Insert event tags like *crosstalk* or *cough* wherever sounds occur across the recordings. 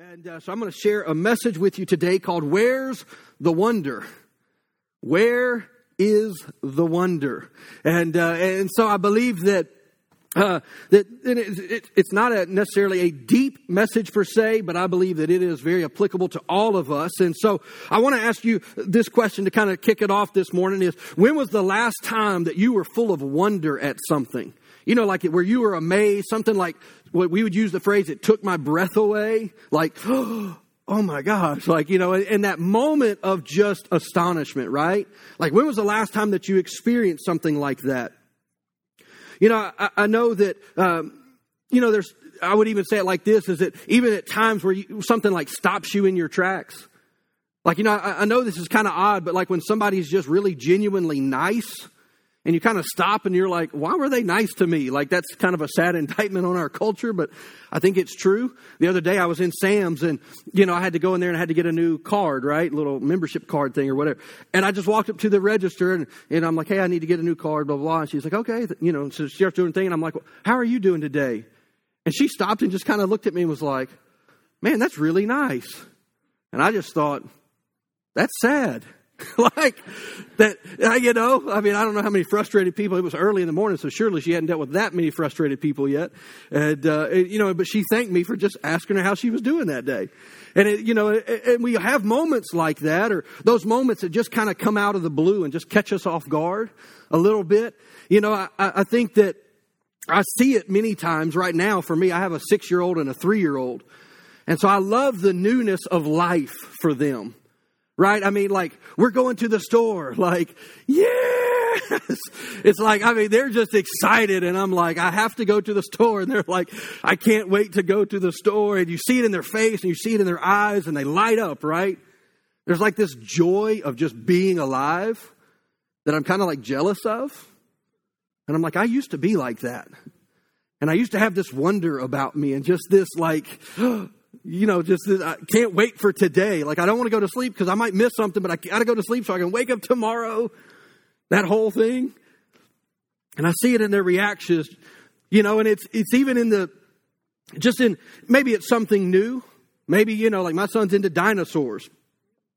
And uh, so I'm going to share a message with you today called Where's the Wonder? Where is the wonder? And, uh, and so I believe that uh, that it, it, it's not a necessarily a deep message per se, but I believe that it is very applicable to all of us. And so I want to ask you this question to kind of kick it off this morning is when was the last time that you were full of wonder at something? You know, like where you were amazed, something like what we would use the phrase, it took my breath away. Like, *gasps* oh my gosh. Like, you know, in that moment of just astonishment, right? Like, when was the last time that you experienced something like that? You know, I, I know that, um, you know, there's, I would even say it like this is that even at times where you, something like stops you in your tracks. Like, you know, I, I know this is kind of odd, but like when somebody's just really genuinely nice, and you kind of stop and you're like, why were they nice to me? Like that's kind of a sad *laughs* indictment on our culture, but I think it's true. The other day I was in Sam's and, you know, I had to go in there and I had to get a new card, right? Little membership card thing or whatever. And I just walked up to the register and, and I'm like, hey, I need to get a new card, blah, blah, blah. And she's like, okay. You know, so she starts doing thing and I'm like, well, how are you doing today? And she stopped and just kind of looked at me and was like, man, that's really nice. And I just thought, that's sad. *laughs* like that, you know, I mean, I don't know how many frustrated people. It was early in the morning, so surely she hadn't dealt with that many frustrated people yet. And, uh, you know, but she thanked me for just asking her how she was doing that day. And, it, you know, and we have moments like that, or those moments that just kind of come out of the blue and just catch us off guard a little bit. You know, I, I think that I see it many times right now for me. I have a six year old and a three year old. And so I love the newness of life for them right? I mean, like, we're going to the store, *laughs* like, yes! It's like, I mean, they're just excited, and I'm like, I have to go to the store, and they're like, I can't wait to go to the store, and you see it in their face, and you see it in their eyes, and they light up, right? There's like this joy of just being alive that I'm kind of like jealous of. And I'm like, I used to be like that. And I used to have this wonder about me and just this like, *gasps* you know, just uh, I can't wait for today. Like I don't want to go to sleep because I might miss something, but I got to go to sleep so I can wake up tomorrow. That whole thing. And I see it in their reactions, you know, and it's it's even in the just in maybe it's something new. Maybe, you know, like my son's into dinosaurs,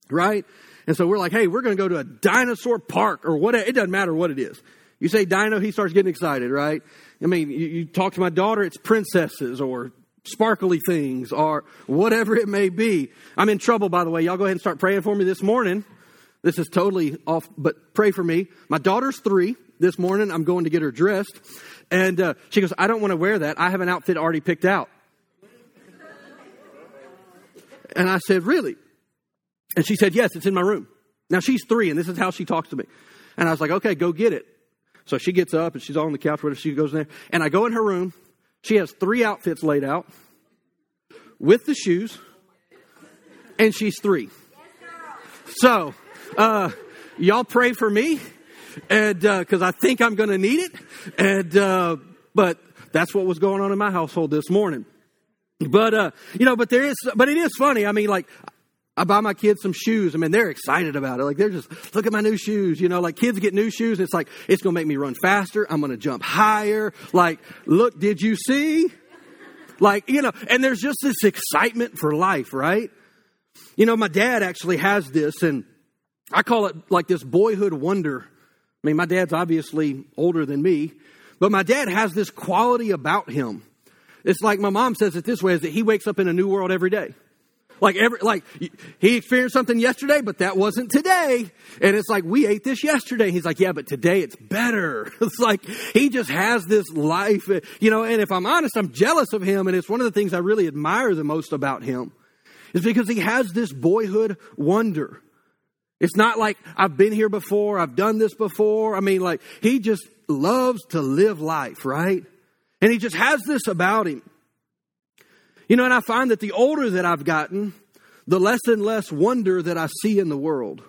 right? And so we're like, hey, we're going to go to a dinosaur park or whatever. It doesn't matter what it is. You say dino, he starts getting excited, right? I mean, you, you talk to my daughter, it's princesses or sparkly things or whatever it may be. I'm in trouble, by the way. Y'all go ahead and start praying for me this morning. This is totally off, but pray for me. My daughter's three. This morning, I'm going to get her dressed. And uh, she goes, I don't want to wear that. I have an outfit already picked out. And I said, Really? And she said, Yes, it's in my room. Now she's three, and this is how she talks to me. And I was like, Okay, go get it. So she gets up and she's on the couch, whatever. She goes in there. And I go in her room she has three outfits laid out with the shoes, and she's three. So, uh, y'all pray for me, and because uh, I think I'm going to need it, and uh, but that's what was going on in my household this morning. But uh, you know, but there is, but it is funny. I mean, like I buy my kids some shoes. I mean, they're excited about it. Like they're just, look at my new shoes. You know, like kids get new shoes. It's like, it's going to make me run faster. I'm going to jump higher. Like, look, did you see? Like, you know, and there's just this excitement for life, right? You know, my dad actually has this and I call it like this boyhood wonder. I mean, my dad's obviously older than me, but my dad has this quality about him. It's like my mom says it this way is that he wakes up in a new world every day. Like every, like he experienced something yesterday, but that wasn't today. And it's like, we ate this yesterday. He's like, yeah, but today it's better. *laughs* It's like, he just has this life, you know, and if I'm honest, I'm jealous of him. And it's one of the things I really admire the most about him is because he has this boyhood wonder. It's not like I've been here before, I've done this before. I mean, like, he just loves to live life, right? And he just has this about him. You know, and I find that the older that I've gotten, the less and less wonder that I see in the world.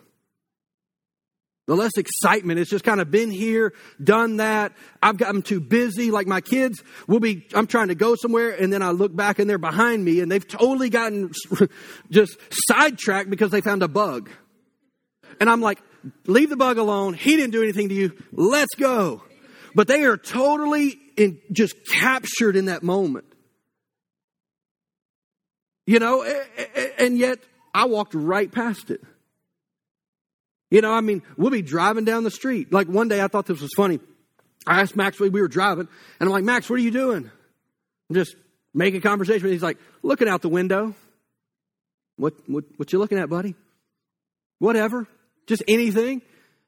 The less excitement. It's just kind of been here, done that. I've gotten too busy. Like my kids will be, I'm trying to go somewhere and then I look back and they're behind me and they've totally gotten *laughs* just sidetracked because they found a bug. And I'm like, leave the bug alone. He didn't do anything to you. Let's go. But they are totally in, just captured in that moment. You know, and yet I walked right past it. You know, I mean, we'll be driving down the street. Like one day I thought this was funny. I asked Max, we were driving, and I'm like, Max, what are you doing? I'm just making conversation. He's like, looking out the window. What, what, what you looking at, buddy? Whatever. Just anything.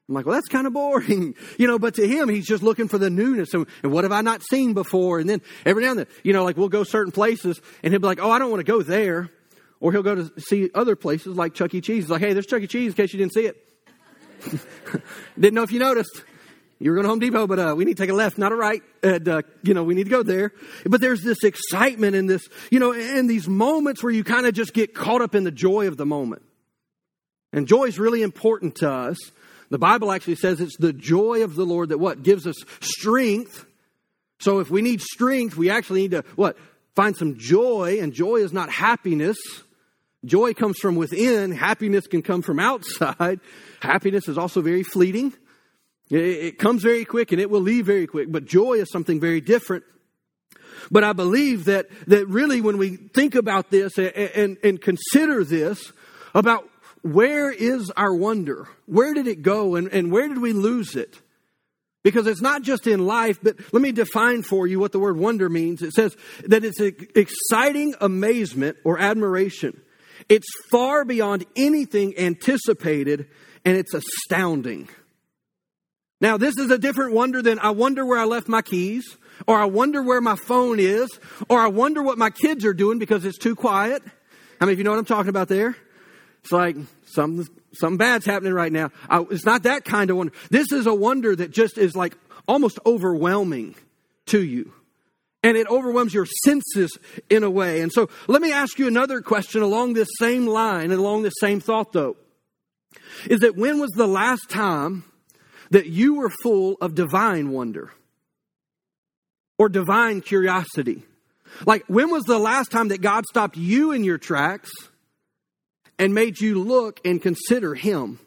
I'm like, well, that's kind of boring, *laughs* you know, but to him, he's just looking for the newness. And, and, what have I not seen before? And then every now and then, you know, like we'll go certain places and he'll be like, oh, I don't want to go there. Or he'll go to see other places like Chuck E. Cheese. He's like, hey, there's Chuck E. Cheese in case you didn't see it. *laughs* didn't know if you noticed. You were going to Home Depot, but uh, we need to take a left, not a right. And, uh, you know, we need to go there. But there's this excitement and this, you know, and these moments where you kind of just get caught up in the joy of the moment. And joy is really important to us. The Bible actually says it's the joy of the Lord that what? Gives us strength. So if we need strength, we actually need to what? Find some joy, and joy is not happiness. Joy comes from within. Happiness can come from outside. Happiness is also very fleeting. It, comes very quick and it will leave very quick. But joy is something very different. But I believe that, that really when we think about this and, and, and consider this, about where is our wonder? Where did it go and, and where did we lose it? Because it's not just in life, but let me define for you what the word wonder means. It says that it's exciting amazement or admiration. It's far beyond anything anticipated and it's astounding. Now, this is a different wonder than I wonder where I left my keys, or I wonder where my phone is, or I wonder what my kids are doing because it's too quiet. I mean, if you know what I'm talking about there? It's like something, something bad's happening right now. I, it's not that kind of wonder. This is a wonder that just is like almost overwhelming to you. And it overwhelms your senses in a way. And so let me ask you another question along this same line and along this same thought, though. Is that when was the last time that you were full of divine wonder or divine curiosity? Like, when was the last time that God stopped you in your tracks and made you look and consider Him?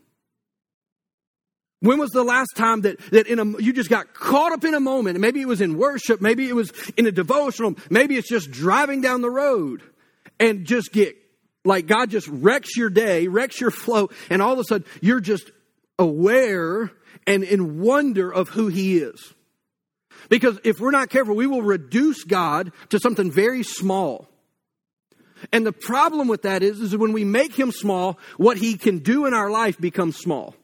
When was the last time that, that in a, you just got caught up in a moment? Maybe it was in worship, maybe it was in a devotional, maybe it's just driving down the road and just get like God just wrecks your day, wrecks your flow, and all of a sudden you're just aware and in wonder of who He is. Because if we're not careful, we will reduce God to something very small. And the problem with that is, is when we make him small, what he can do in our life becomes small.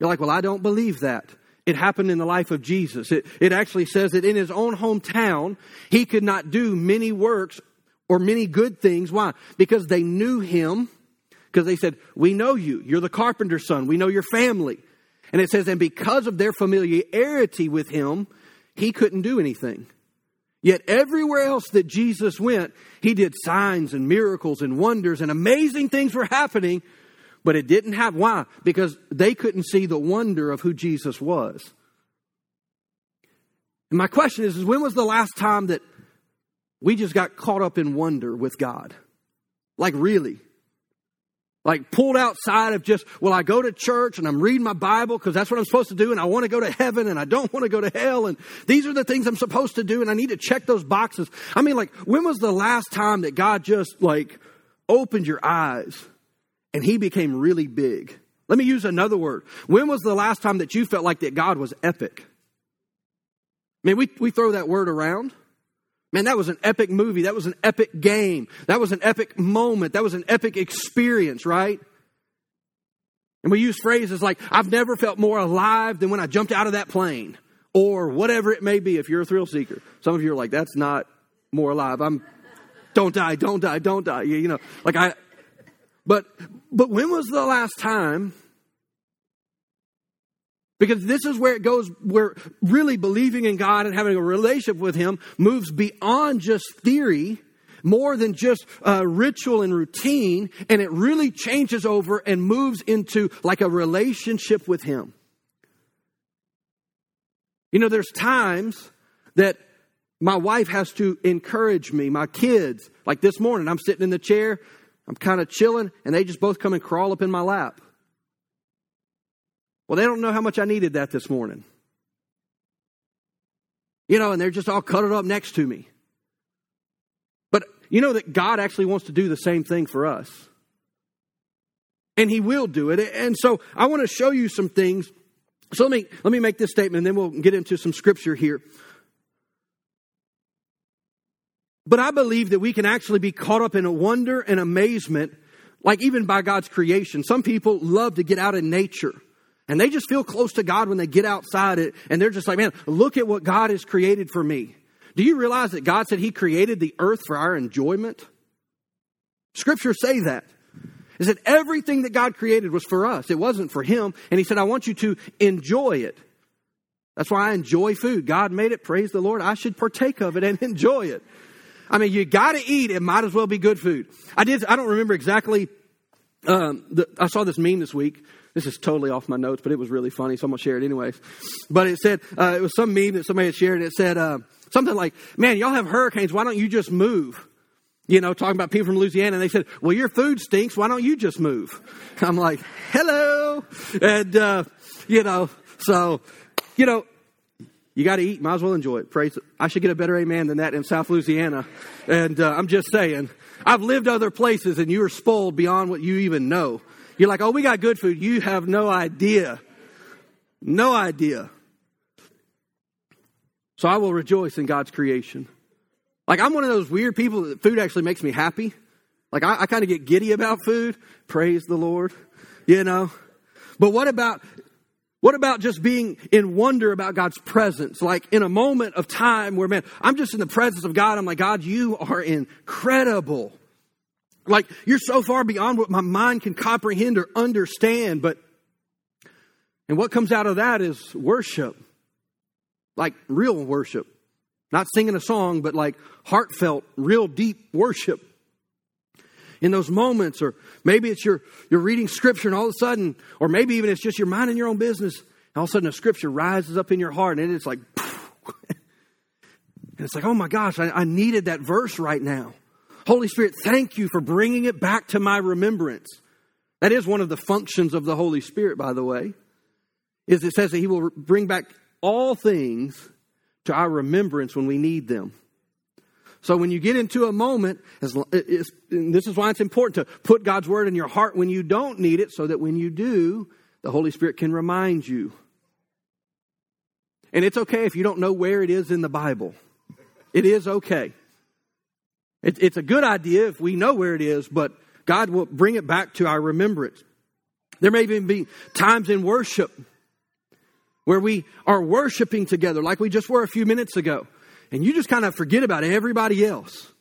You're like, well, I don't believe that. It happened in the life of Jesus. It, it actually says that in his own hometown, he could not do many works or many good things. Why? Because they knew him. Because they said, We know you. You're the carpenter's son. We know your family. And it says, And because of their familiarity with him, he couldn't do anything. Yet everywhere else that Jesus went, he did signs and miracles and wonders and amazing things were happening, but it didn't have why? Because they couldn't see the wonder of who Jesus was. And my question is, is when was the last time that we just got caught up in wonder with God? Like really? Like pulled outside of just, well, I go to church and I'm reading my Bible because that's what I'm supposed to do and I want to go to heaven and I don't want to go to hell and these are the things I'm supposed to do and I need to check those boxes. I mean, like, when was the last time that God just like opened your eyes and he became really big? Let me use another word. When was the last time that you felt like that God was epic? I mean, we, we throw that word around. Man, that was an epic movie. That was an epic game. That was an epic moment. That was an epic experience, right? And we use phrases like, I've never felt more alive than when I jumped out of that plane, or whatever it may be if you're a thrill seeker. Some of you are like, that's not more alive. I'm, don't die, don't die, don't die. You, know, like I, but, but when was the last time because this is where it goes, where really believing in God and having a relationship with Him moves beyond just theory, more than just uh, ritual and routine, and it really changes over and moves into like a relationship with Him. You know, there's times that my wife has to encourage me, my kids. Like this morning, I'm sitting in the chair, I'm kind of chilling, and they just both come and crawl up in my lap. Well, they don't know how much I needed that this morning. You know, and they're just all cuddled up next to me. But you know that God actually wants to do the same thing for us. And he will do it. And so I want to show you some things. So let me let me make this statement and then we'll get into some scripture here. But I believe that we can actually be caught up in a wonder and amazement, like even by God's creation. Some people love to get out in nature. And they just feel close to God when they get outside it. And they're just like, man, look at what God has created for me. Do you realize that God said He created the earth for our enjoyment? Scriptures say that. Is that everything that God created was for us. It wasn't for Him. And He said, I want you to enjoy it. That's why I enjoy food. God made it. Praise the Lord. I should partake of it and *laughs* enjoy it. I mean, you got to eat. It might as well be good food. I did. I don't remember exactly. Um, the, I saw this meme this week. This is totally off my notes, but it was really funny, so I'm gonna share it anyways. But it said uh, it was some meme that somebody had shared, and it said uh, something like, "Man, y'all have hurricanes. Why don't you just move?" You know, talking about people from Louisiana, and they said, "Well, your food stinks. Why don't you just move?" *laughs* I'm like, "Hello," and uh, you know, so you know, you got to eat. Might as well enjoy it. Praise. I should get a better amen than that in South Louisiana. And uh, I'm just saying, I've lived other places, and you are spoiled beyond what you even know. You're like, oh, we got good food. You have no idea. No idea. So I will rejoice in God's creation. Like I'm one of those weird people that food actually makes me happy. Like I, I kind of get giddy about food. Praise the Lord. You know. But what about what about just being in wonder about God's presence? Like in a moment of time where, man, I'm just in the presence of God. I'm like, God, you are incredible. Like you're so far beyond what my mind can comprehend or understand. But, and what comes out of that is worship. Like real worship. Not singing a song, but like heartfelt, real deep worship in those moments, or maybe it's your you're reading scripture and all of a sudden, or maybe even it's just your mind minding your own business, and all of a sudden a scripture rises up in your heart, and it's like, *laughs* and it's like, oh my gosh, I, I needed that verse right now. Holy Spirit, thank you for bringing it back to my remembrance. That is one of the functions of the Holy Spirit, by the way, is it says that He will bring back all things to our remembrance when we need them. So when you get into a moment, this is why it's important to put God's word in your heart when you don't need it, so that when you do, the Holy Spirit can remind you. And it's okay if you don't know where it is in the Bible. It is okay. It, it's a good idea if we know where it is, but God will bring it back to our remembrance. There may even be times in worship where we are worshiping together, like we just were a few minutes ago and you just kind of forget about everybody else.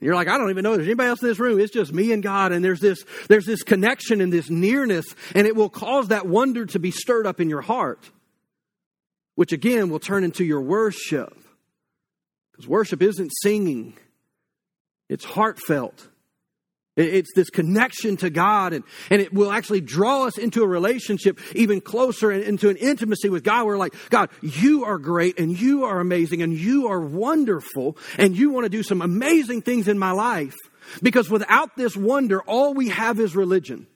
You're like, I don't even know there's anybody else in this room. It's just me and God. And there's this, there's this connection and this nearness, and it will cause that wonder to be stirred up in your heart, which again will turn into your worship. Because worship isn't singing, it's heartfelt. It's this connection to God, and, and it will actually draw us into a relationship even closer and into an intimacy with God. We're like, God, you are great, and you are amazing, and you are wonderful, and you want to do some amazing things in my life. Because without this wonder, all we have is religion.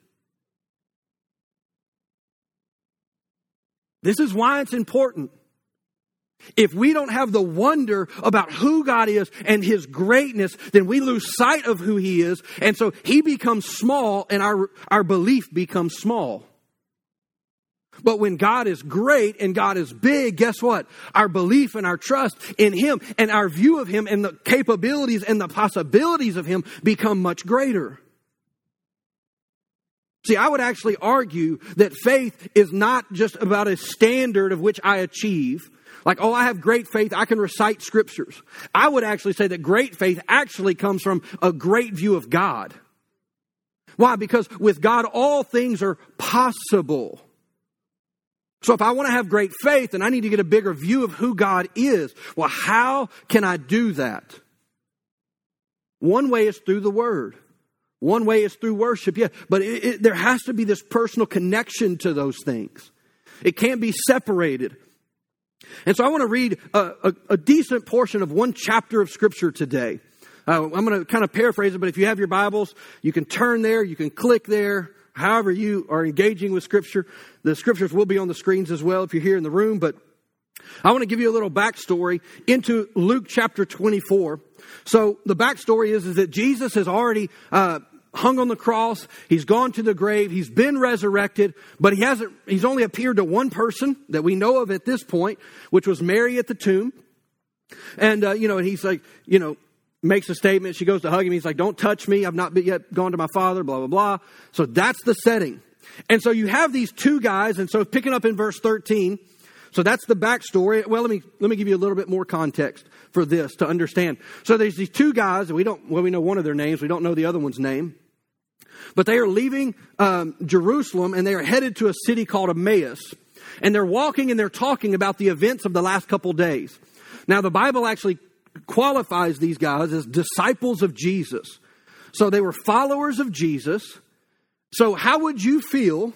This is why it's important if we don't have the wonder about who God is and His greatness, then we lose sight of who He is. And so He becomes small and our, our belief becomes small. But when God is great and God is big, guess what? Our belief and our trust in Him and our view of Him and the capabilities and the possibilities of Him become much greater. See, I would actually argue that faith is not just about a standard of which I achieve like, oh, I have great faith. I can recite scriptures. I would actually say that great faith actually comes from a great view of God. Why? Because with God, all things are possible. So if I want to have great faith, then I need to get a bigger view of who God is. Well, how can I do that? One way is through the Word. One way is through worship, yeah, but it, it, there has to be this personal connection to those things. It can't be separated. And so I want to read a, a, a decent portion of one chapter of Scripture today. Uh, I'm going to kind of paraphrase it, but if you have your Bibles, you can turn there, you can click there, however you are engaging with Scripture. The Scriptures will be on the screens as well if you're here in the room, but I want to give you a little backstory into Luke chapter 24. So the backstory is, is that Jesus has already uh, hung on the cross. He's gone to the grave. He's been resurrected, but he hasn't, he's only appeared to one person that we know of at this point, which was Mary at the tomb. And, uh, you know, and he's like, you know, makes a statement. She goes to hug him. He's like, don't touch me. I've not yet gone to my father, blah, blah, blah. So that's the setting. And so you have these two guys. And so picking up in verse 13, so that's the backstory. Well, let me, let me give you a little bit more context for this to understand. So there's these two guys, we don't, well, we know one of their names. We don't know the other one's name. But they are leaving um, Jerusalem and they are headed to a city called Emmaus. And they're walking and they're talking about the events of the last couple days. Now, the Bible actually qualifies these guys as disciples of Jesus. So they were followers of Jesus. So, how would you feel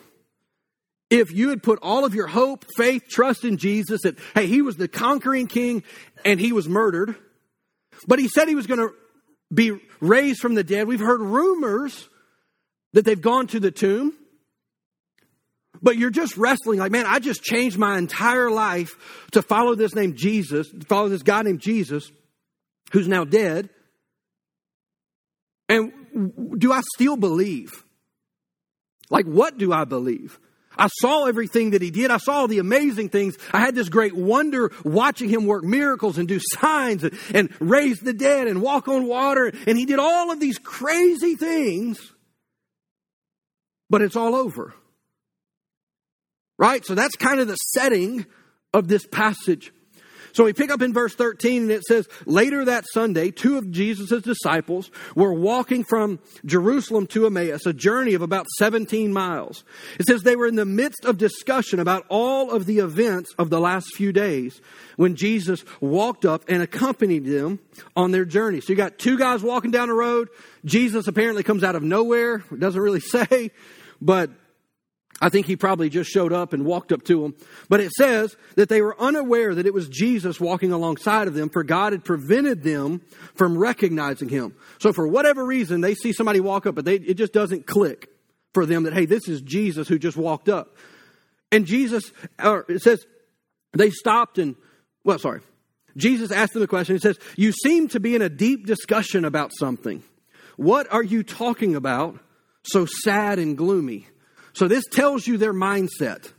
if you had put all of your hope, faith, trust in Jesus that, hey, he was the conquering king and he was murdered, but he said he was going to be raised from the dead? We've heard rumors that they've gone to the tomb. But you're just wrestling like, man, I just changed my entire life to follow this name Jesus, follow this guy named Jesus, who's now dead. And do I still believe? Like, what do I believe? I saw everything that he did. I saw the amazing things. I had this great wonder watching him work miracles and do signs and, and raise the dead and walk on water. And he did all of these crazy things, but it's all over. Right? So that's kind of the setting of this passage. So we pick up in verse 13 and it says, Later that Sunday, two of Jesus' disciples were walking from Jerusalem to Emmaus, a journey of about 17 miles. It says they were in the midst of discussion about all of the events of the last few days when Jesus walked up and accompanied them on their journey. So you got two guys walking down the road. Jesus apparently comes out of nowhere. It doesn't really *laughs* say, but I think he probably just showed up and walked up to them. But it says that they were unaware that it was Jesus walking alongside of them, for God had prevented them from recognizing him. So for whatever reason, they see somebody walk up, but they, it just doesn't click for them that, hey, this is Jesus who just walked up. And Jesus, or it says, they stopped and, well, sorry. Jesus asked them a question. He says, You seem to be in a deep discussion about something. What are you talking about so sad and gloomy? So this tells you their mindset.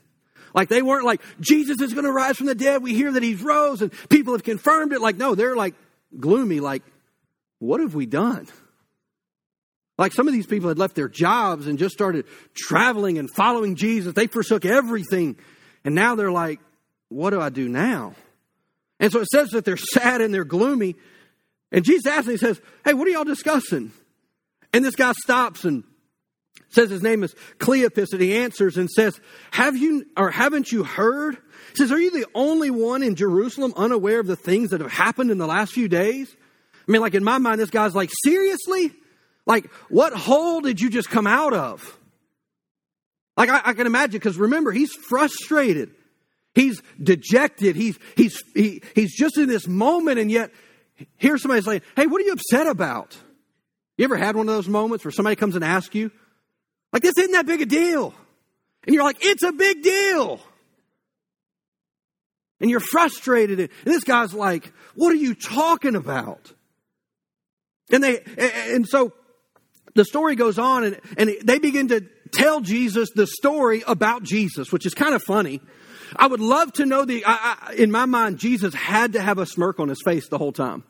Like they weren't like, Jesus is going to rise from the dead. We hear that he's rose and people have confirmed it. Like, no, they're like gloomy, like, what have we done? Like some of these people had left their jobs and just started traveling and following Jesus. They forsook everything. And now they're like, what do I do now? And so it says that they're sad and they're gloomy. And Jesus asks and he says, Hey, what are y'all discussing? And this guy stops and says his name is Cleopas, and he answers and says, Have you or haven't you heard? He says, Are you the only one in Jerusalem unaware of the things that have happened in the last few days? I mean, like in my mind, this guy's like, Seriously? Like, what hole did you just come out of? Like, I, I can imagine, because remember, he's frustrated. He's dejected. He's, he's, he, he's just in this moment, and yet, here's somebody saying, Hey, what are you upset about? You ever had one of those moments where somebody comes and asks you, like, this isn't that big a deal. And you're like, it's a big deal. And you're frustrated. And this guy's like, what are you talking about? And they, and so the story goes on and, and they begin to tell Jesus the story about Jesus, which is kind of funny. I would love to know the, I, I, in my mind, Jesus had to have a smirk on his face the whole time.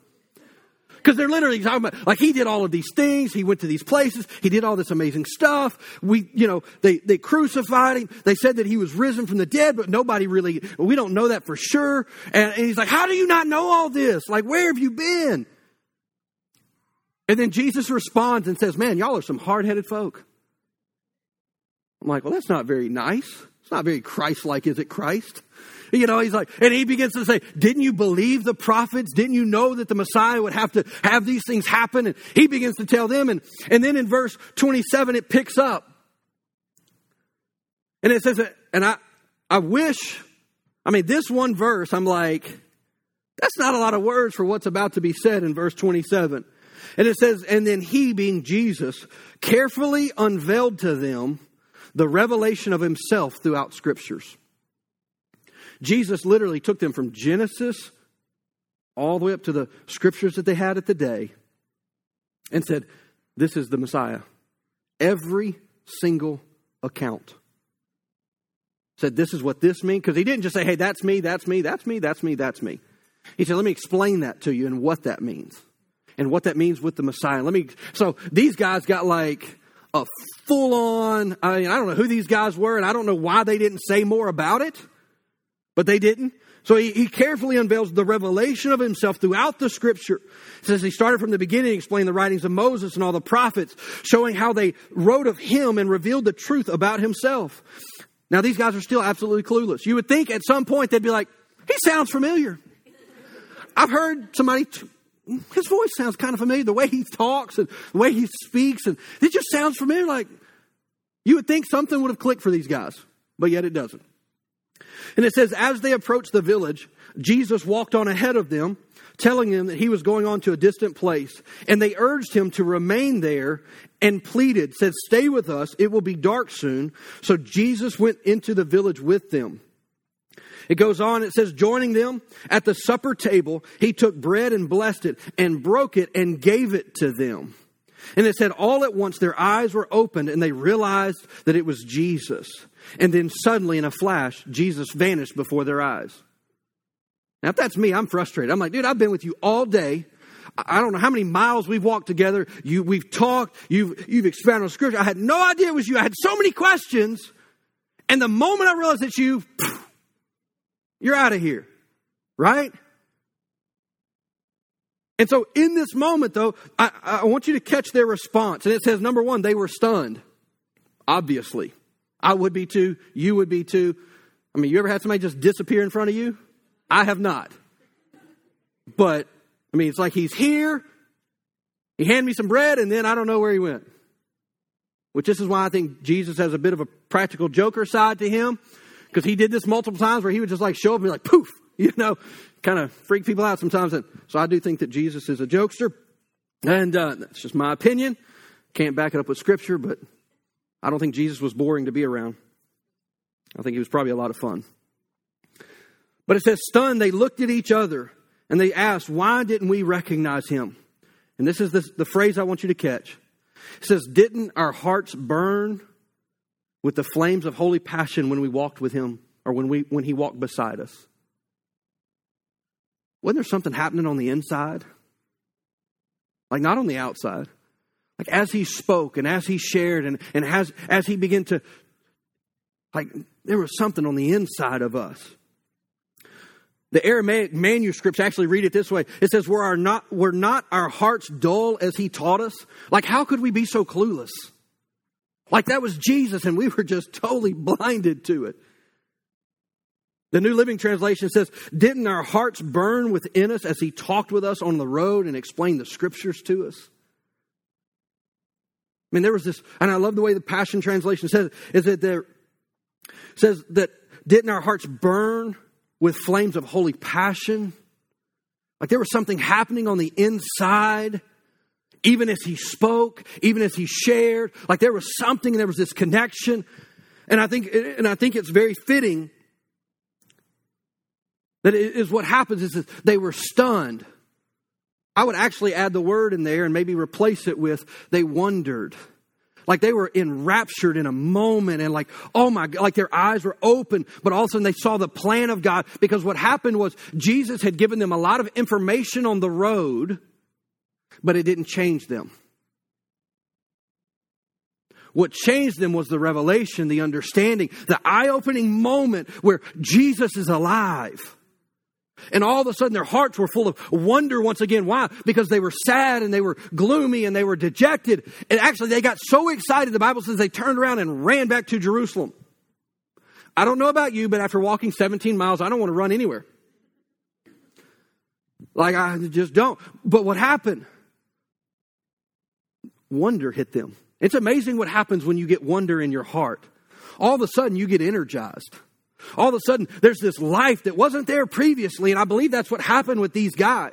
Because they're literally talking about, like, he did all of these things. He went to these places. He did all this amazing stuff. We, you know, they, they crucified him. They said that he was risen from the dead, but nobody really, we don't know that for sure. And, and he's like, how do you not know all this? Like, where have you been? And then Jesus responds and says, man, y'all are some hard headed folk. I'm like, well, that's not very nice. It's not very Christ like, is it Christ? *laughs* You know, he's like, and he begins to say, didn't you believe the prophets? Didn't you know that the Messiah would have to have these things happen? And he begins to tell them. And, and then in verse 27, it picks up. And it says, and I, I wish, I mean, this one verse, I'm like, that's not a lot of words for what's about to be said in verse 27. And it says, and then he, being Jesus, carefully unveiled to them the revelation of himself throughout scriptures. Jesus literally took them from Genesis all the way up to the scriptures that they had at the day and said, This is the Messiah. Every single account said, This is what this means. Because he didn't just say, Hey, that's me, that's me, that's me, that's me, that's me. He said, Let me explain that to you and what that means and what that means with the Messiah. Let me. So these guys got like a full on. I mean, I don't know who these guys were, and I don't know why they didn't say more about it, but they didn't. So he, he carefully unveils the revelation of himself throughout the scripture. Says he started from the beginning, explaining the writings of Moses and all the prophets, showing how they wrote of him and revealed the truth about himself. Now, these guys are still absolutely clueless. You would think at some point they'd be like, he sounds familiar. I've heard somebody, t- his voice sounds kind of familiar, the way he talks and the way he speaks, and it just sounds familiar. Like you would think something would have clicked for these guys, but yet it doesn't. And it says, as they approached the village, Jesus walked on ahead of them, telling them that he was going on to a distant place. And they urged him to remain there and pleaded, said, Stay with us, it will be dark soon. So Jesus went into the village with them. It goes on, it says, joining them at the supper table, he took bread and blessed it and broke it and gave it to them. And it said, all at once their eyes were opened and they realized that it was Jesus. And then suddenly, in a flash, Jesus vanished before their eyes. Now, if that's me, I'm frustrated. I'm like, dude, I've been with you all day. I don't know how many miles we've walked together. You, we've talked. You've, you've expounded on scripture. I had no idea it was you. I had so many questions. And the moment I realized it's you, you're out of here, right? And so in this moment, though, I, I want you to catch their response. And it says, number one, they were stunned, obviously. I would be too. You would be too. I mean, you ever had somebody just disappear in front of you? I have not. But, I mean, it's like he's here, he handed me some bread, and then I don't know where he went. Which this is why I think Jesus has a bit of a practical joker side to him because he did this multiple times where he would just like show up and be like, poof, *laughs* you know, kind of freak people out sometimes. And so I do think that Jesus is a jokester. And uh, that's just my opinion. Can't back it up with scripture, but I don't think Jesus was boring to be around. I think he was probably a lot of fun. But it says, stunned, they looked at each other and they asked, why didn't we recognize him? And this is the, the phrase I want you to catch. It says, didn't our hearts burn with the flames of holy passion when we walked with him or when, we, when he walked beside us? Wasn't there something happening on the inside? Like, not on the outside. Like, as he spoke and as he shared and, and as, as he began to, like, there was something on the inside of us. The Aramaic manuscripts actually read it this way. It says, were, our not, were not our hearts dull as he taught us? Like, how could we be so clueless? Like that was Jesus and we were just totally blinded to it. The New Living Translation says, Didn't our hearts burn within us as he talked with us on the road and explained the scriptures to us? I mean, there was this, and I love the way the Passion Translation says, is that there says that didn't our hearts burn with flames of holy passion? Like there was something happening on the inside even as he spoke, even as he shared, like there was something, there was this connection. And I think, and I think it's very fitting that it is what happens is that they were stunned. I would actually add the word in there and maybe replace it with they wondered. Like they were enraptured in a moment and like, oh my God, like their eyes were open, but all of a sudden they saw the plan of God because what happened was Jesus had given them a lot of information on the road but it didn't change them. What changed them was the revelation, the understanding, the eye opening moment where Jesus is alive. And all of a sudden their hearts were full of wonder once again. Why? Because they were sad and they were gloomy and they were dejected. And actually they got so excited, the Bible says they turned around and ran back to Jerusalem. I don't know about you, but after walking 17 miles, I don't want to run anywhere. Like I just don't. But what happened? wonder hit them. It's amazing what happens when you get wonder in your heart. All of a sudden, you get energized. All of a sudden, there's this life that wasn't there previously. And I believe that's what happened with these guys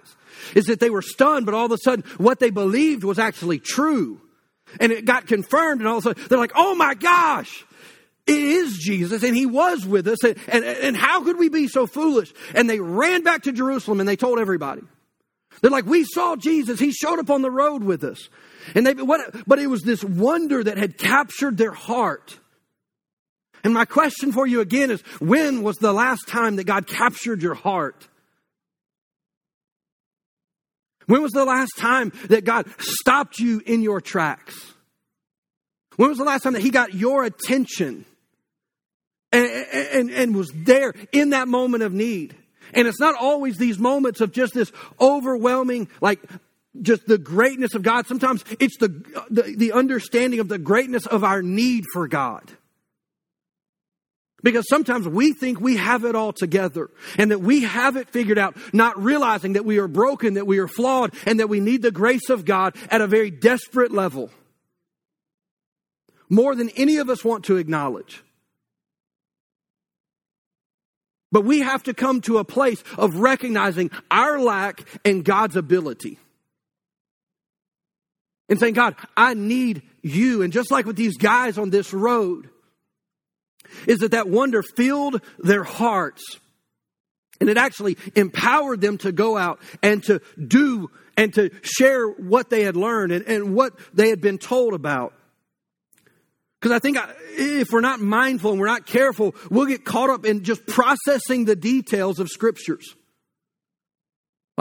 is that they were stunned, but all of a sudden, what they believed was actually true. And it got confirmed, and all of a sudden, they're like, oh my gosh, It is Jesus, and he was with us. And, and, and how could we be so foolish? And they ran back to Jerusalem and they told everybody. They're like, We saw Jesus. He showed up on the road with us. And they, what, but it was this wonder that had captured their heart. And my question for you again is when was the last time that God captured your heart? When was the last time that God stopped you in your tracks? When was the last time that He got your attention and, and, and was there in that moment of need? And it's not always these moments of just this overwhelming, like, just the greatness of God. Sometimes it's the, the, the understanding of the greatness of our need for God. Because sometimes we think we have it all together and that we have it figured out, not realizing that we are broken, that we are flawed, and that we need the grace of God at a very desperate level. More than any of us want to acknowledge. But we have to come to a place of recognizing our lack and God's ability. And saying, God, I need you. And just like with these guys on this road, is that that wonder filled their hearts. And it actually empowered them to go out and to do and to share what they had learned and, and what they had been told about. Because I think if we're not mindful and we're not careful, we'll get caught up in just processing the details of scriptures.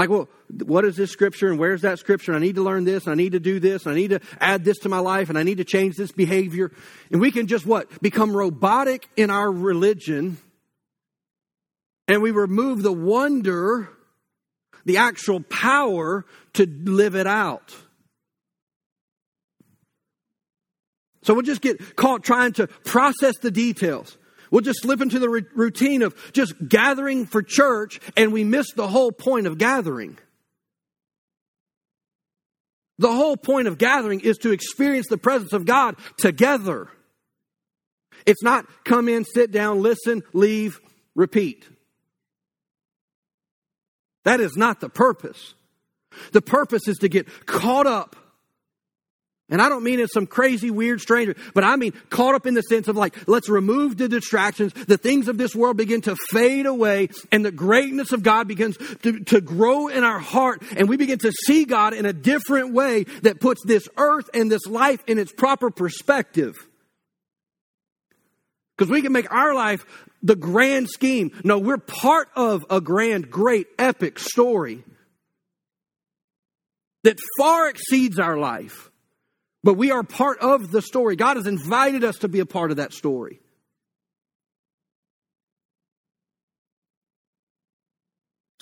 Like, well, what is this scripture and where's that scripture? And I need to learn this and I need to do this and I need to add this to my life and I need to change this behavior. And we can just what? Become robotic in our religion and we remove the wonder, the actual power to live it out. So we'll just get caught trying to process the details. We'll just slip into the routine of just gathering for church and we miss the whole point of gathering. The whole point of gathering is to experience the presence of God together. It's not come in, sit down, listen, leave, repeat. That is not the purpose. The purpose is to get caught up and I don't mean it's some crazy, weird stranger, but I mean caught up in the sense of like, let's remove the distractions. The things of this world begin to fade away and the greatness of God begins to, to grow in our heart. And we begin to see God in a different way that puts this earth and this life in its proper perspective. Because we can make our life the grand scheme. No, we're part of a grand, great, epic story that far exceeds our life. But we are part of the story. God has invited us to be a part of that story.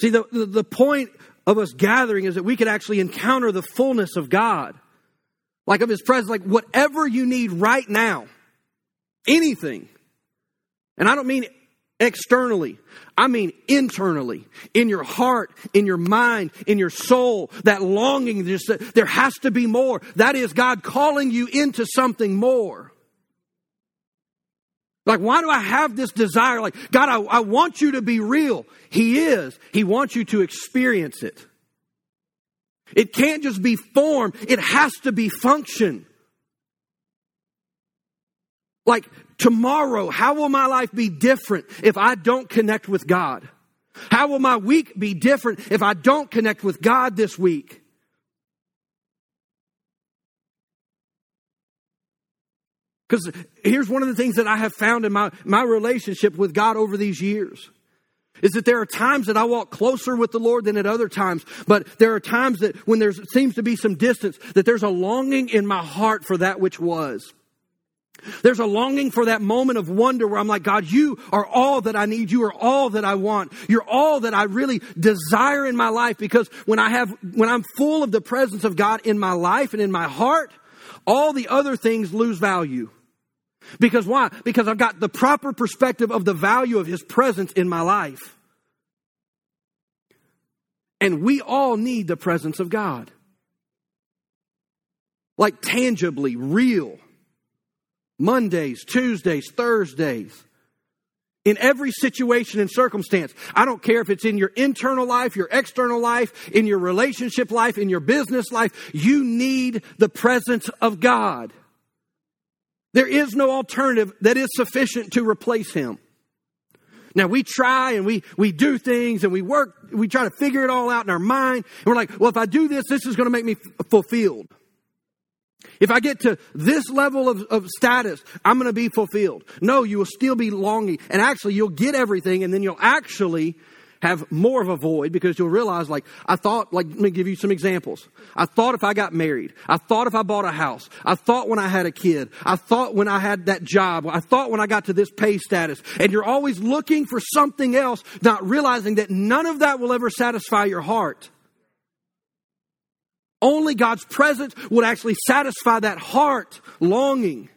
See, the, the, the, point of us gathering is that we could actually encounter the fullness of God. Like of His presence, like whatever you need right now, anything. And I don't mean externally. I mean internally, in your heart, in your mind, in your soul, that longing, just there has to be more. That is God calling you into something more. Like, why do I have this desire? Like, God, I, I want you to be real. He is. He wants you to experience it. It can't just be form, it has to be function. Like, tomorrow, how will my life be different if I don't connect with God? How will my week be different if I don't connect with God this week? Because here's one of the things that I have found in my, my relationship with God over these years is that there are times that I walk closer with the Lord than at other times, but there are times that when there seems to be some distance, that there's a longing in my heart for that which was. There's a longing for that moment of wonder where I'm like, God, you are all that I need. You are all that I want. You're all that I really desire in my life because when I have, when I'm full of the presence of God in my life and in my heart, all the other things lose value. Because why? Because I've got the proper perspective of the value of His presence in my life. And we all need the presence of God. Like tangibly, real. Mondays, Tuesdays, Thursdays. In every situation and circumstance. I don't care if it's in your internal life, your external life, in your relationship life, in your business life. You need the presence of God. There is no alternative that is sufficient to replace him. Now we try and we, we do things and we work, we try to figure it all out in our mind. And we're like, well, if I do this, this is going to make me fulfilled. If I get to this level of, of status, I'm going to be fulfilled. No, you will still be longing. And actually, you'll get everything and then you'll actually have more of a void because you'll realize, like, I thought, like, let me give you some examples. I thought if I got married, I thought if I bought a house, I thought when I had a kid, I thought when I had that job, I thought when I got to this pay status, and you're always looking for something else, not realizing that none of that will ever satisfy your heart. Only God's presence would actually satisfy that heart longing.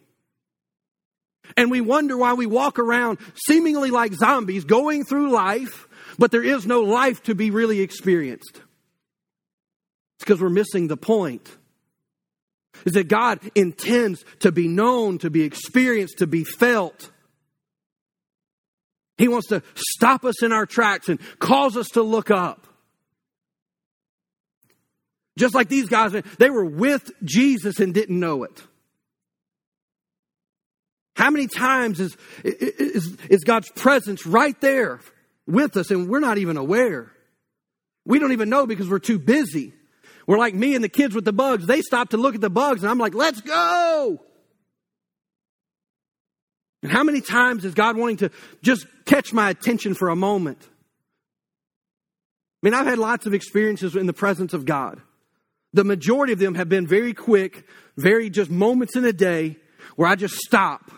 And we wonder why we walk around seemingly like zombies going through life but there is no life to be really experienced. It's because we're missing the point. Is that God intends to be known, to be experienced, to be felt. He wants to stop us in our tracks and cause us to look up. Just like these guys, they were with Jesus and didn't know it. How many times is, is, is God's presence right there with us and we're not even aware. We don't even know because we're too busy. We're like me and the kids with the bugs. They stop to look at the bugs and I'm like, let's go. And how many times is God wanting to just catch my attention for a moment? I mean, I've had lots of experiences in the presence of God. The majority of them have been very quick, very just moments in a day where I just stop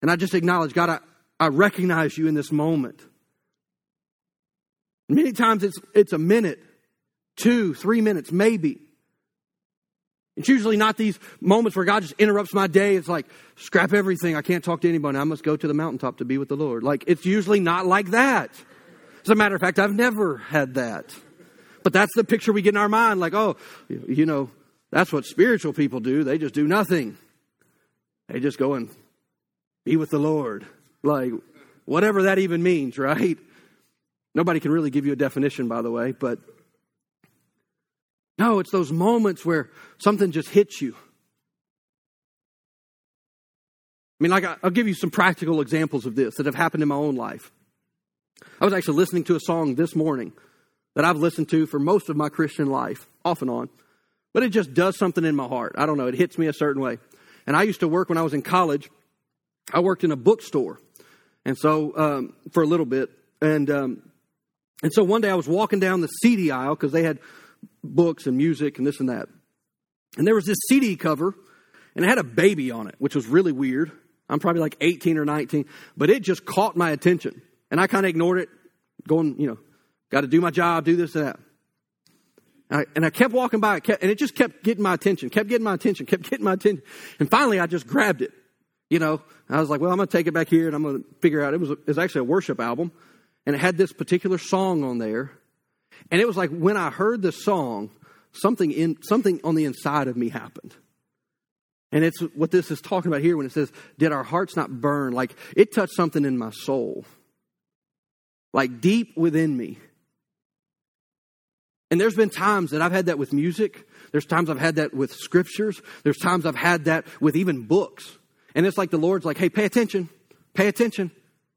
and I just acknowledge, God, I, I recognize you in this moment. Many times it's, it's a minute, two, three minutes, maybe. It's usually not these moments where God just interrupts my day. It's like, scrap everything. I can't talk to anybody. I must go to the mountaintop to be with the Lord. Like, it's usually not like that. As a matter of fact, I've never had that. But that's the picture we get in our mind. Like, oh, you know, that's what spiritual people do. They just do nothing. They just go and be with the Lord. Like, whatever that even means, right? Nobody can really give you a definition, by the way, but no, it's those moments where something just hits you. I mean, like, I'll give you some practical examples of this that have happened in my own life. I was actually listening to a song this morning that I've listened to for most of my Christian life, off and on, but it just does something in my heart. I don't know, it hits me a certain way. And I used to work when I was in college, I worked in a bookstore. And so, um, for a little bit, and um, and so one day I was walking down the CD aisle because they had books and music and this and that. And there was this CD cover and it had a baby on it, which was really weird. I'm probably like 18 or 19, but it just caught my attention. And I kind of ignored it, going, you know, got to do my job, do this that. And I, and I kept walking by, it kept, and it just kept getting my attention, kept getting my attention, kept getting my attention. And finally, I just grabbed it. You know, I was like, well, I'm going to take it back here and I'm going to figure out. It was, it was actually a worship album and it had this particular song on there. And it was like when I heard this song, something in something on the inside of me happened. And it's what this is talking about here when it says, Did our hearts not burn? Like it touched something in my soul, like deep within me. And there's been times that I've had that with music. There's times I've had that with scriptures. There's times I've had that with even books. And it's like the Lord's like, Hey, pay attention, pay attention,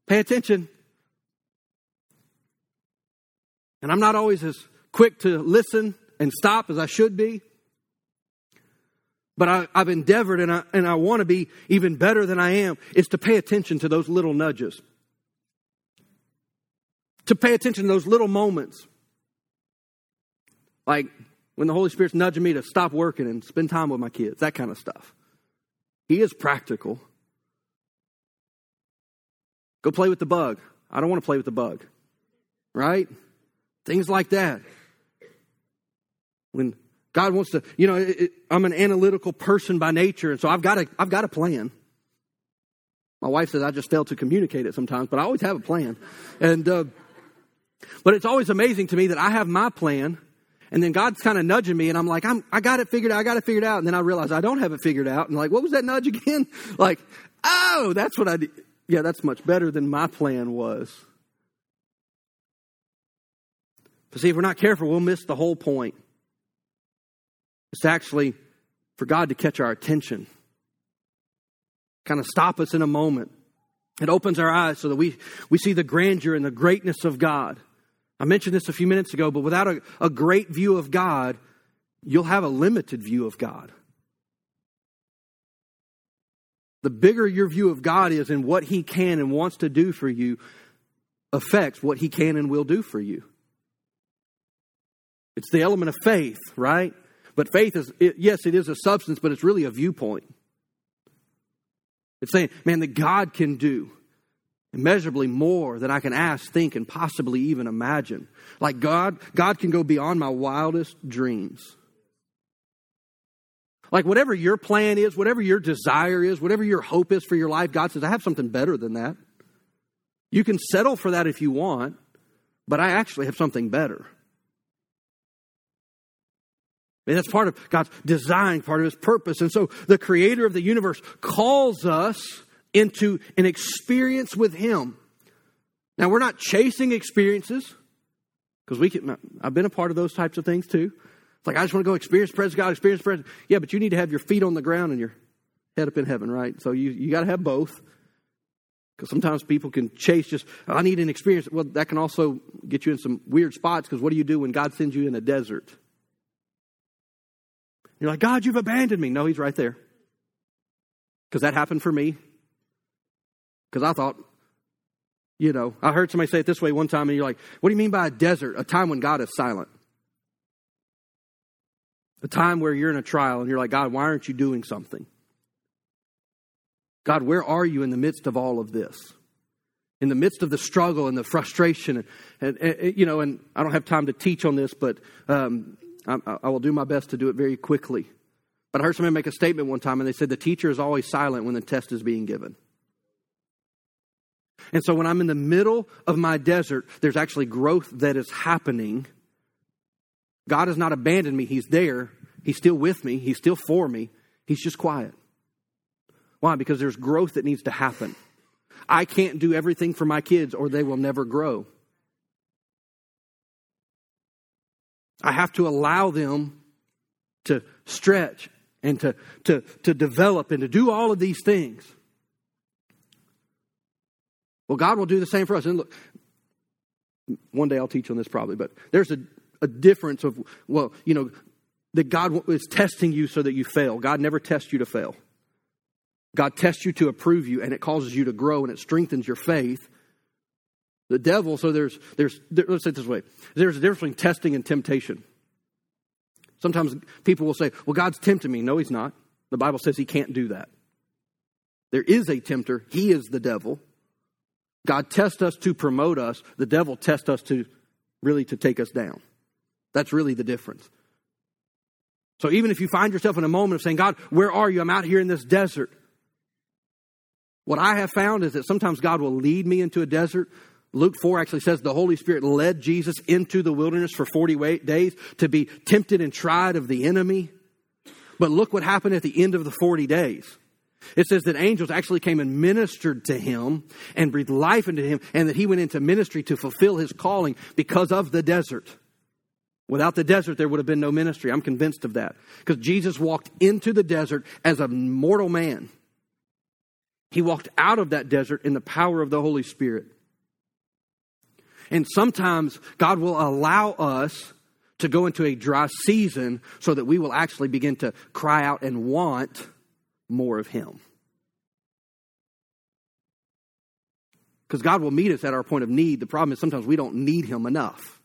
pay attention. And I'm not always as quick to listen and stop as I should be. But I, have endeavored and I, and I want to be even better than I am is to pay attention to those little nudges. To pay attention to those little moments. Like when the Holy Spirit's nudging me to stop working and spend time with my kids, that kind of stuff. He is practical. Go play with the bug. I don't want to play with the bug. Right? Things like that. When God wants to, you know, it, it, I'm an analytical person by nature, and so I've got a, I've got a plan. My wife says I just fail to communicate it sometimes, but I always have a plan. And, uh, but it's always amazing to me that I have my plan, and then God's kind of nudging me, and I'm like, I'm, I got it figured out, I got it figured out, and then I realize I don't have it figured out, and like, what was that nudge *laughs* again? like, oh, that's what I did. Yeah, that's much better than my plan was. But see, if we're not careful, we'll miss the whole point. It's actually for God to catch our attention. kind of stop us in a moment. It opens our eyes so that we, we see the grandeur and the greatness of God. I mentioned this a few minutes ago, but without a, a great view of God, you'll have a limited view of God. The bigger your view of God is and what He can and wants to do for you affects what He can and will do for you. It's the element of faith, right? But faith is, it, yes, it is a substance, but it's really a viewpoint. It's saying, man, that God can do immeasurably more than I can ask, think, and possibly even imagine. Like God, God can go beyond my wildest dreams. Like whatever your plan is, whatever your desire is, whatever your hope is for your life, God says, I have something better than that. You can settle for that if you want, but I actually have something better. And that's part of God's design, part of His purpose. And so the Creator of the universe calls us into an experience with Him. Now, we're not chasing experiences because we can. I've been a part of those types of things too. It's like I just want to go experience presence God, experience presence. Yeah, but you need to have your feet on the ground and your head up in heaven, right? So you you got to have both. Because sometimes people can chase just, I need an experience. Well, that can also get you in some weird spots because what do you do when God sends you in a desert? You're like, God, you've abandoned me. No, He's right there. Because that happened for me. Because I thought, you know, I heard somebody say it this way one time, and you're like, what do you mean by a desert? A time when God is silent. A time where you're in a trial and you're like, God, why aren't you doing something? God, where are you in the midst of all of this? In the midst of the struggle and the frustration, and, and, and you know, and I don't have time to teach on this, but um, I, I will do my best to do it very quickly. But I heard somebody make a statement one time, and they said the teacher is always silent when the test is being given. And so when I'm in the middle of my desert, there's actually growth that is happening. God has not abandoned me. He's there. He's still with me. He's still for me. He's just quiet. Why? Because there's growth that needs to happen. I can't do everything for my kids or they will never grow. I have to allow them to stretch and to, to, to develop and to do all of these things. Well, God will do the same for us. And look, one day I'll teach on this probably, but there's a, a difference of, well, you know, that God is testing you so that you fail. God never tests you to fail. God tests you to approve you, and it causes you to grow and it strengthens your faith. The devil, so there's, there's, there, let's say it this way there's a difference between testing and temptation. Sometimes people will say, well, God's tempting me. No, he's not. The Bible says he can't do that. There is a tempter, he is the devil. God tests us to promote us, the devil tests us to really to take us down. That's really the difference. So even if you find yourself in a moment of saying, God, where are you? I'm out here in this desert. What I have found is that sometimes God will lead me into a desert. Luke 4 actually says the Holy Spirit led Jesus into the wilderness for 40 days to be tempted and tried of the enemy. But look what happened at the end of the 40 days. It says that angels actually came and ministered to him and breathed life into him, and that he went into ministry to fulfill his calling because of the desert. Without the desert, there would have been no ministry. I'm convinced of that. Because Jesus walked into the desert as a mortal man. He walked out of that desert in the power of the Holy Spirit. And sometimes God will allow us to go into a dry season so that we will actually begin to cry out and want more of Him. Because God will meet us at our point of need. The problem is sometimes we don't need Him enough.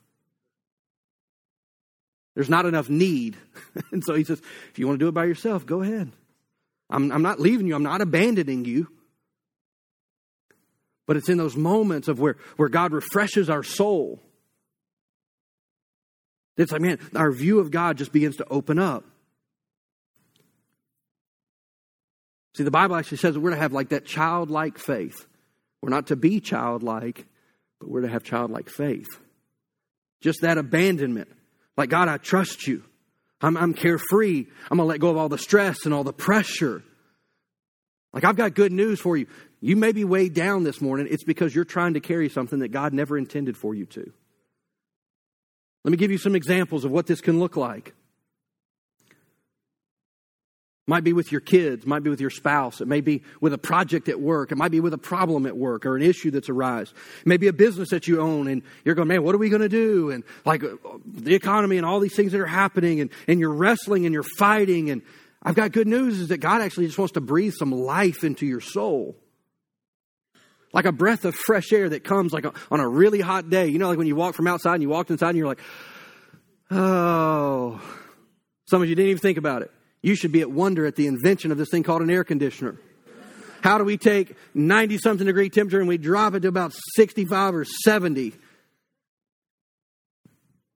There's not enough need. *laughs* and so He says, if you want to do it by yourself, go ahead. I'm, I'm not leaving you, I'm not abandoning you. But it's in those moments of where, where God refreshes our soul. It's like, man, our view of God just begins to open up. See, the Bible actually says we're to have like that childlike faith. We're not to be childlike, but we're to have childlike faith. Just that abandonment. Like, God, I trust you. I'm, I'm carefree. I'm going to let go of all the stress and all the pressure. Like, I've got good news for you. You may be weighed down this morning. It's because you're trying to carry something that God never intended for you to. Let me give you some examples of what this can look like. Might be with your kids, might be with your spouse, it may be with a project at work, it might be with a problem at work or an issue that's arise. It may be a business that you own and you're going, man, what are we going to do? And like uh, the economy and all these things that are happening and, and you're wrestling and you're fighting. And I've got good news is that God actually just wants to breathe some life into your soul. Like a breath of fresh air that comes like a, on a really hot day. You know, like when you walk from outside and you walked inside and you're like, oh, some of you didn't even think about it. You should be at wonder at the invention of this thing called an air conditioner. How do we take 90 something degree temperature and we drop it to about 65 or 70?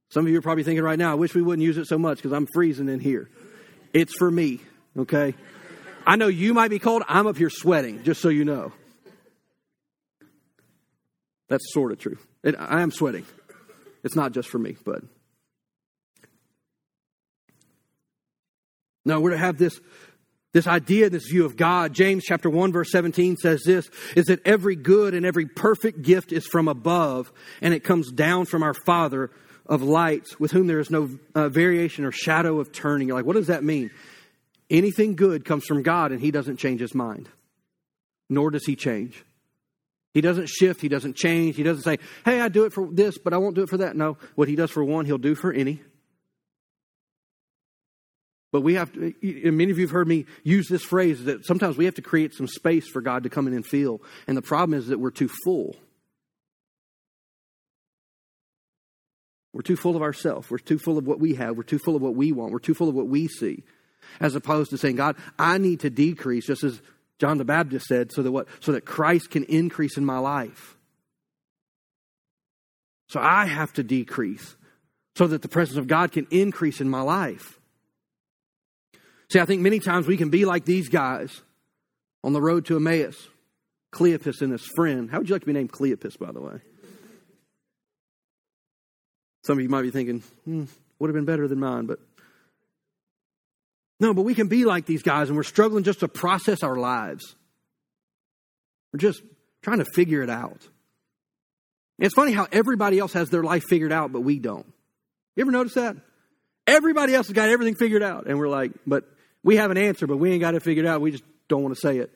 Some of you are probably thinking right now, I wish we wouldn't use it so much because I'm freezing in here. It's for me, okay? I know you might be cold. I'm up here sweating, just so you know. That's sort of true. It, I am sweating. It's not just for me, but No, we're to have this, this idea, this view of God. James chapter 1 verse 17 says this, is that every good and every perfect gift is from above and it comes down from our Father of lights with whom there is no uh, variation or shadow of turning. You're like, what does that mean? Anything good comes from God and he doesn't change his mind. Nor does he change. He doesn't shift. He doesn't change. He doesn't say, hey, I do it for this, but I won't do it for that. No, what he does for one, he'll do for any. But we have to, many of you have heard me use this phrase that sometimes we have to create some space for God to come in and feel. And the problem is that we're too full. We're too full of ourselves. We're too full of what we have. We're too full of what we want. We're too full of what we see. As opposed to saying, God, I need to decrease, just as John the Baptist said, so that what? So that Christ can increase in my life. So I have to decrease so that the presence of God can increase in my life. See, I think many times we can be like these guys on the road to Emmaus. Cleopas and his friend. How would you like to be named Cleopas, by the way? Some of you might be thinking, hmm, would have been better than mine, but no, but we can be like these guys and we're struggling just to process our lives. We're just trying to figure it out. It's funny how everybody else has their life figured out, but we don't. You ever notice that? Everybody else has got everything figured out, and we're like, but we have an answer, but we ain't got it figured out. We just don't want to say it.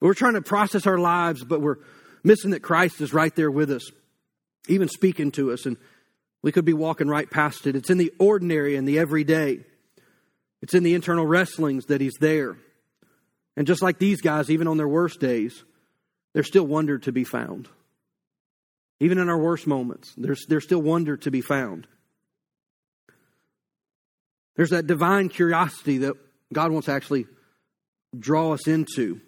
We're trying to process our lives, but we're missing that Christ is right there with us, even speaking to us, and we could be walking right past it. It's in the ordinary and the everyday, it's in the internal wrestlings that He's there. And just like these guys, even on their worst days, there's still wonder to be found. Even in our worst moments, there's, there's still wonder to be found. There's that divine curiosity that God wants to actually draw us into.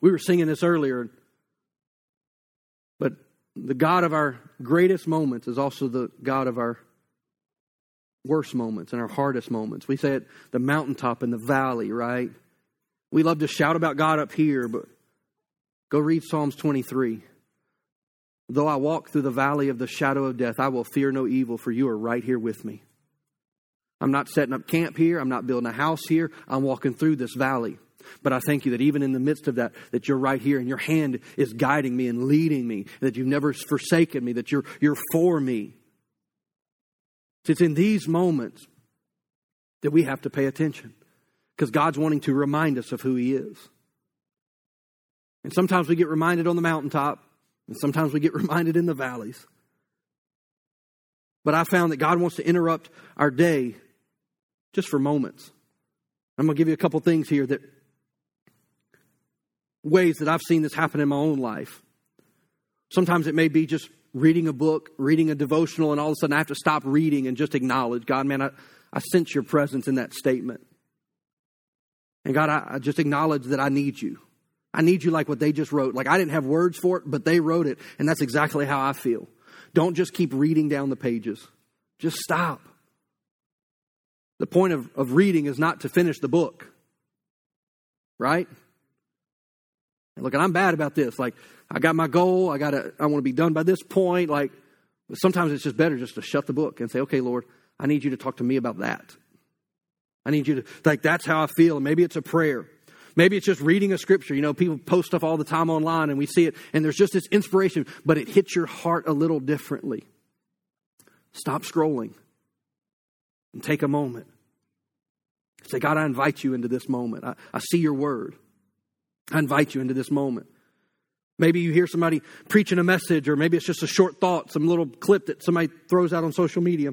We were singing this earlier, but the God of our greatest moments is also the God of our worst moments and our hardest moments. We say it the mountaintop and the valley, right? We love to shout about God up here, but go read Psalms 23. Though I walk through the valley of the shadow of death, I will fear no evil, for you are right here with me. I'm not setting up camp here. I'm not building a house here. I'm walking through this valley. But I thank you that even in the midst of that, that you're right here and your hand is guiding me and leading me, and that you've never forsaken me, that you're, you're for me. It's in these moments that we have to pay attention because God's wanting to remind us of who He is. And sometimes we get reminded on the mountaintop, and sometimes we get *laughs* reminded in the valleys. But I found that God wants to interrupt our day just for moments. I'm going to give you a couple things here that ways that I've seen this happen in my own life. Sometimes it may be just reading a book, reading a devotional, and all of a sudden I have to stop reading and just acknowledge God, man, I, I sense your presence in that statement. And God, I, I just acknowledge that I need you. I need you like what they just wrote. Like I didn't have words for it, but they wrote it. And that's exactly how I feel. Don't just keep reading down the pages. Just stop. The point of, of reading is not to finish the book, right? And look, and I'm bad about this. Like, I got my goal. I got to, I want to be done by this point. Like, sometimes it's just better just to shut the book and say, okay, Lord, I need you to talk to me about that. I need you to, like, that's how I feel. Maybe it's a prayer. Maybe it's just reading a scripture. You know, people post stuff all the time online and we see it and there's just this inspiration, but it hits your heart a little differently. Stop scrolling and take a moment Say, God, I invite you into this moment. I, I see your word. I invite you into this moment. Maybe you hear somebody preaching a message, or maybe it's just a short thought, some little clip that somebody throws out on social media.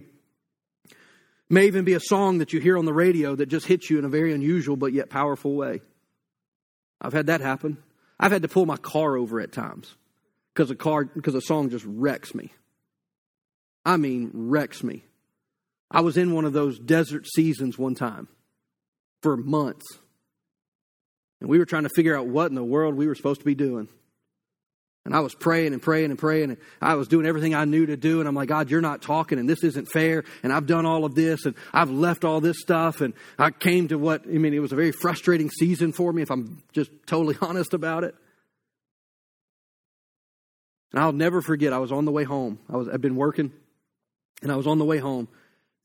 May even be a song that you hear on the radio that just hits you in a very unusual but yet powerful way. I've had that happen. I've had to pull my car over at times because a car because a song just wrecks me. I mean, wrecks me. I was in one of those desert seasons one time for months. And we were trying to figure out what in the world we were supposed to be doing. And I was praying and praying and praying, and I was doing everything I knew to do. And I'm like, God, you're not talking, and this isn't fair. And I've done all of this, and I've left all this stuff. And I came to what, I mean, it was a very frustrating season for me, if I'm just totally *laughs* honest about it. And I'll never forget, I was on the way home. I was, I'd been working, and I was on the way home,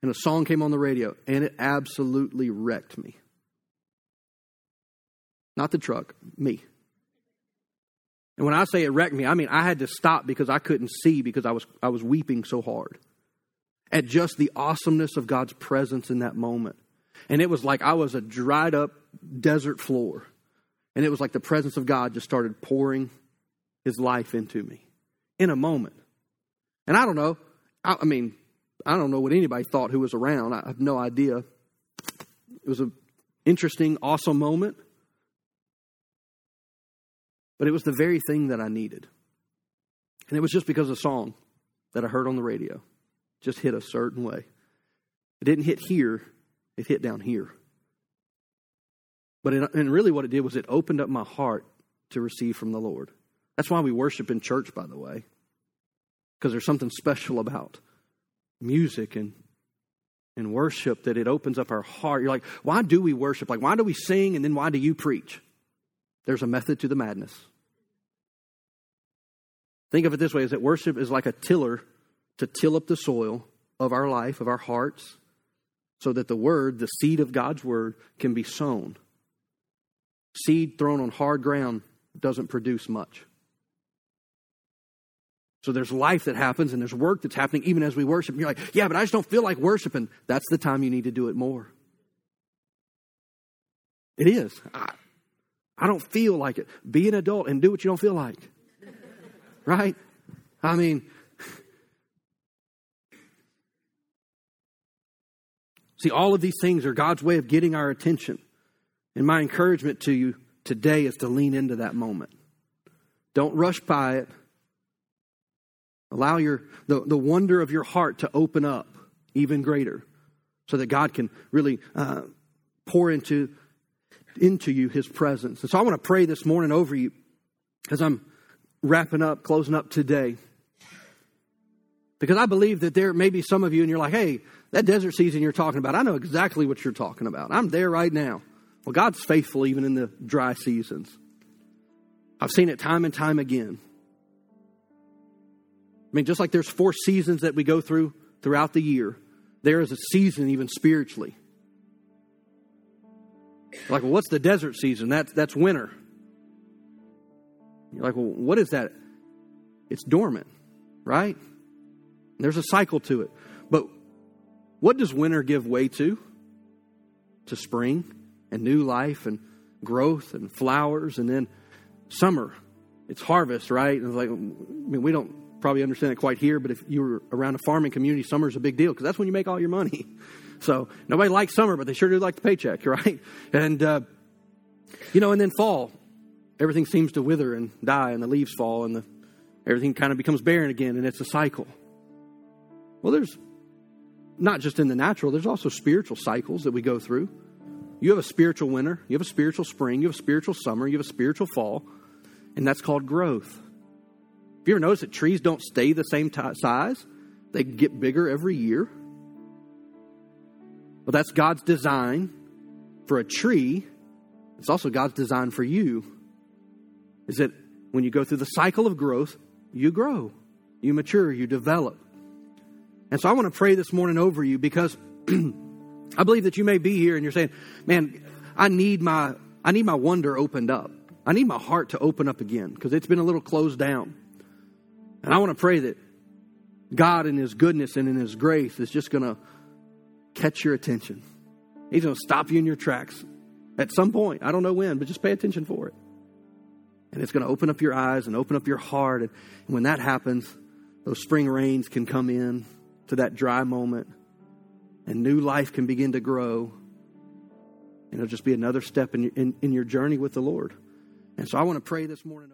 and a song came on the radio, and it absolutely wrecked me. Not the truck, me. And when I say it wrecked me, I mean I had to stop because I couldn't see because I was I was weeping so hard at just the awesomeness of God's presence in that moment. And it was like I was a dried up desert floor. And it was like the presence of God just started pouring his life into me in a moment. And I don't know. I, I mean, I don't know what anybody thought who was around. I have no idea. It was an interesting, awesome moment. But it was the very thing that I needed. And it was just because a song that I heard on the radio. Just hit a certain way. It didn't hit here, it hit down here. But it, and really, what it did was it opened up my heart to receive from the Lord. That's why we worship in church, by the way, because there's something special about music and and worship that it opens up our heart. You're like, why do we worship? Like, why do we sing and then why do you preach? There's a method to the madness. Think of it this way is that worship is like a tiller to till up the soil of our life, of our hearts, so that the word, the seed of God's word, can be sown. Seed thrown on hard ground doesn't produce much. So there's life that happens and there's work that's happening even as we worship. And you're like, yeah, but I just don't feel like worshiping. That's the time you need to do it more. It is. I, I don't feel like it. Be an adult and do what you don't feel like. *laughs* Right? I mean, *sighs* see, all of these things are God's way of getting our attention. And my encouragement to you today is to lean into that moment. Don't rush by it. Allow your the, the wonder of your heart to open up even greater so that God can really uh, pour into into you his presence. And so I want to pray this morning over you as I'm wrapping up, closing up today. Because I believe that there may be some of you and you're like, hey, that desert season you're talking about, I know exactly what you're talking about. I'm there right now. Well, God's faithful even in the dry seasons. I've seen it time and time again. I mean, just like there's four seasons that we go through throughout the year, there is a season even spiritually like, well, what's the desert season? That's, that's winter. You're like, well, what is that? It's dormant, right? There's a cycle to it. But what does winter give way to? To spring and new life and growth and flowers. And then summer, it's harvest, right? And like, I mean, we don't probably understand it quite here, but if you were around a farming community, summer's a big deal because that's when you make all your money. *laughs* So nobody likes summer, but they sure do like the paycheck, *laughs* right? And, uh, you know, and then fall, everything seems to wither and die, and the leaves fall, and the, everything kind of becomes barren again, and it's a cycle. Well, there's not just in the natural, there's also spiritual cycles that we go through. You have a spiritual winter, you have a spiritual spring, you have a spiritual summer, you have a spiritual fall, and that's called growth. Have you ever noticed that trees don't stay the same t- size? They get bigger every year. Well, that's God's design for a tree. It's also God's design for you. Is that when you go through the cycle of growth, you grow, you mature, you develop. And so I want to pray this morning over you because *clears throat* I believe that you may be here and you're saying, "Man, I need my I need my wonder opened up. I need my heart to open up again because it's been a little closed down." And I want to pray that God in his goodness and in his grace is just going to catch your attention He's going to stop you in your tracks at some point. I don't know when, but just pay attention for it. And it's going to open up your eyes and open up your heart. And when that happens, those spring rains can come in to that dry moment, and new life can begin to grow. And it'll just be another step in, in, in your journey with the Lord. And so I want to pray this morning.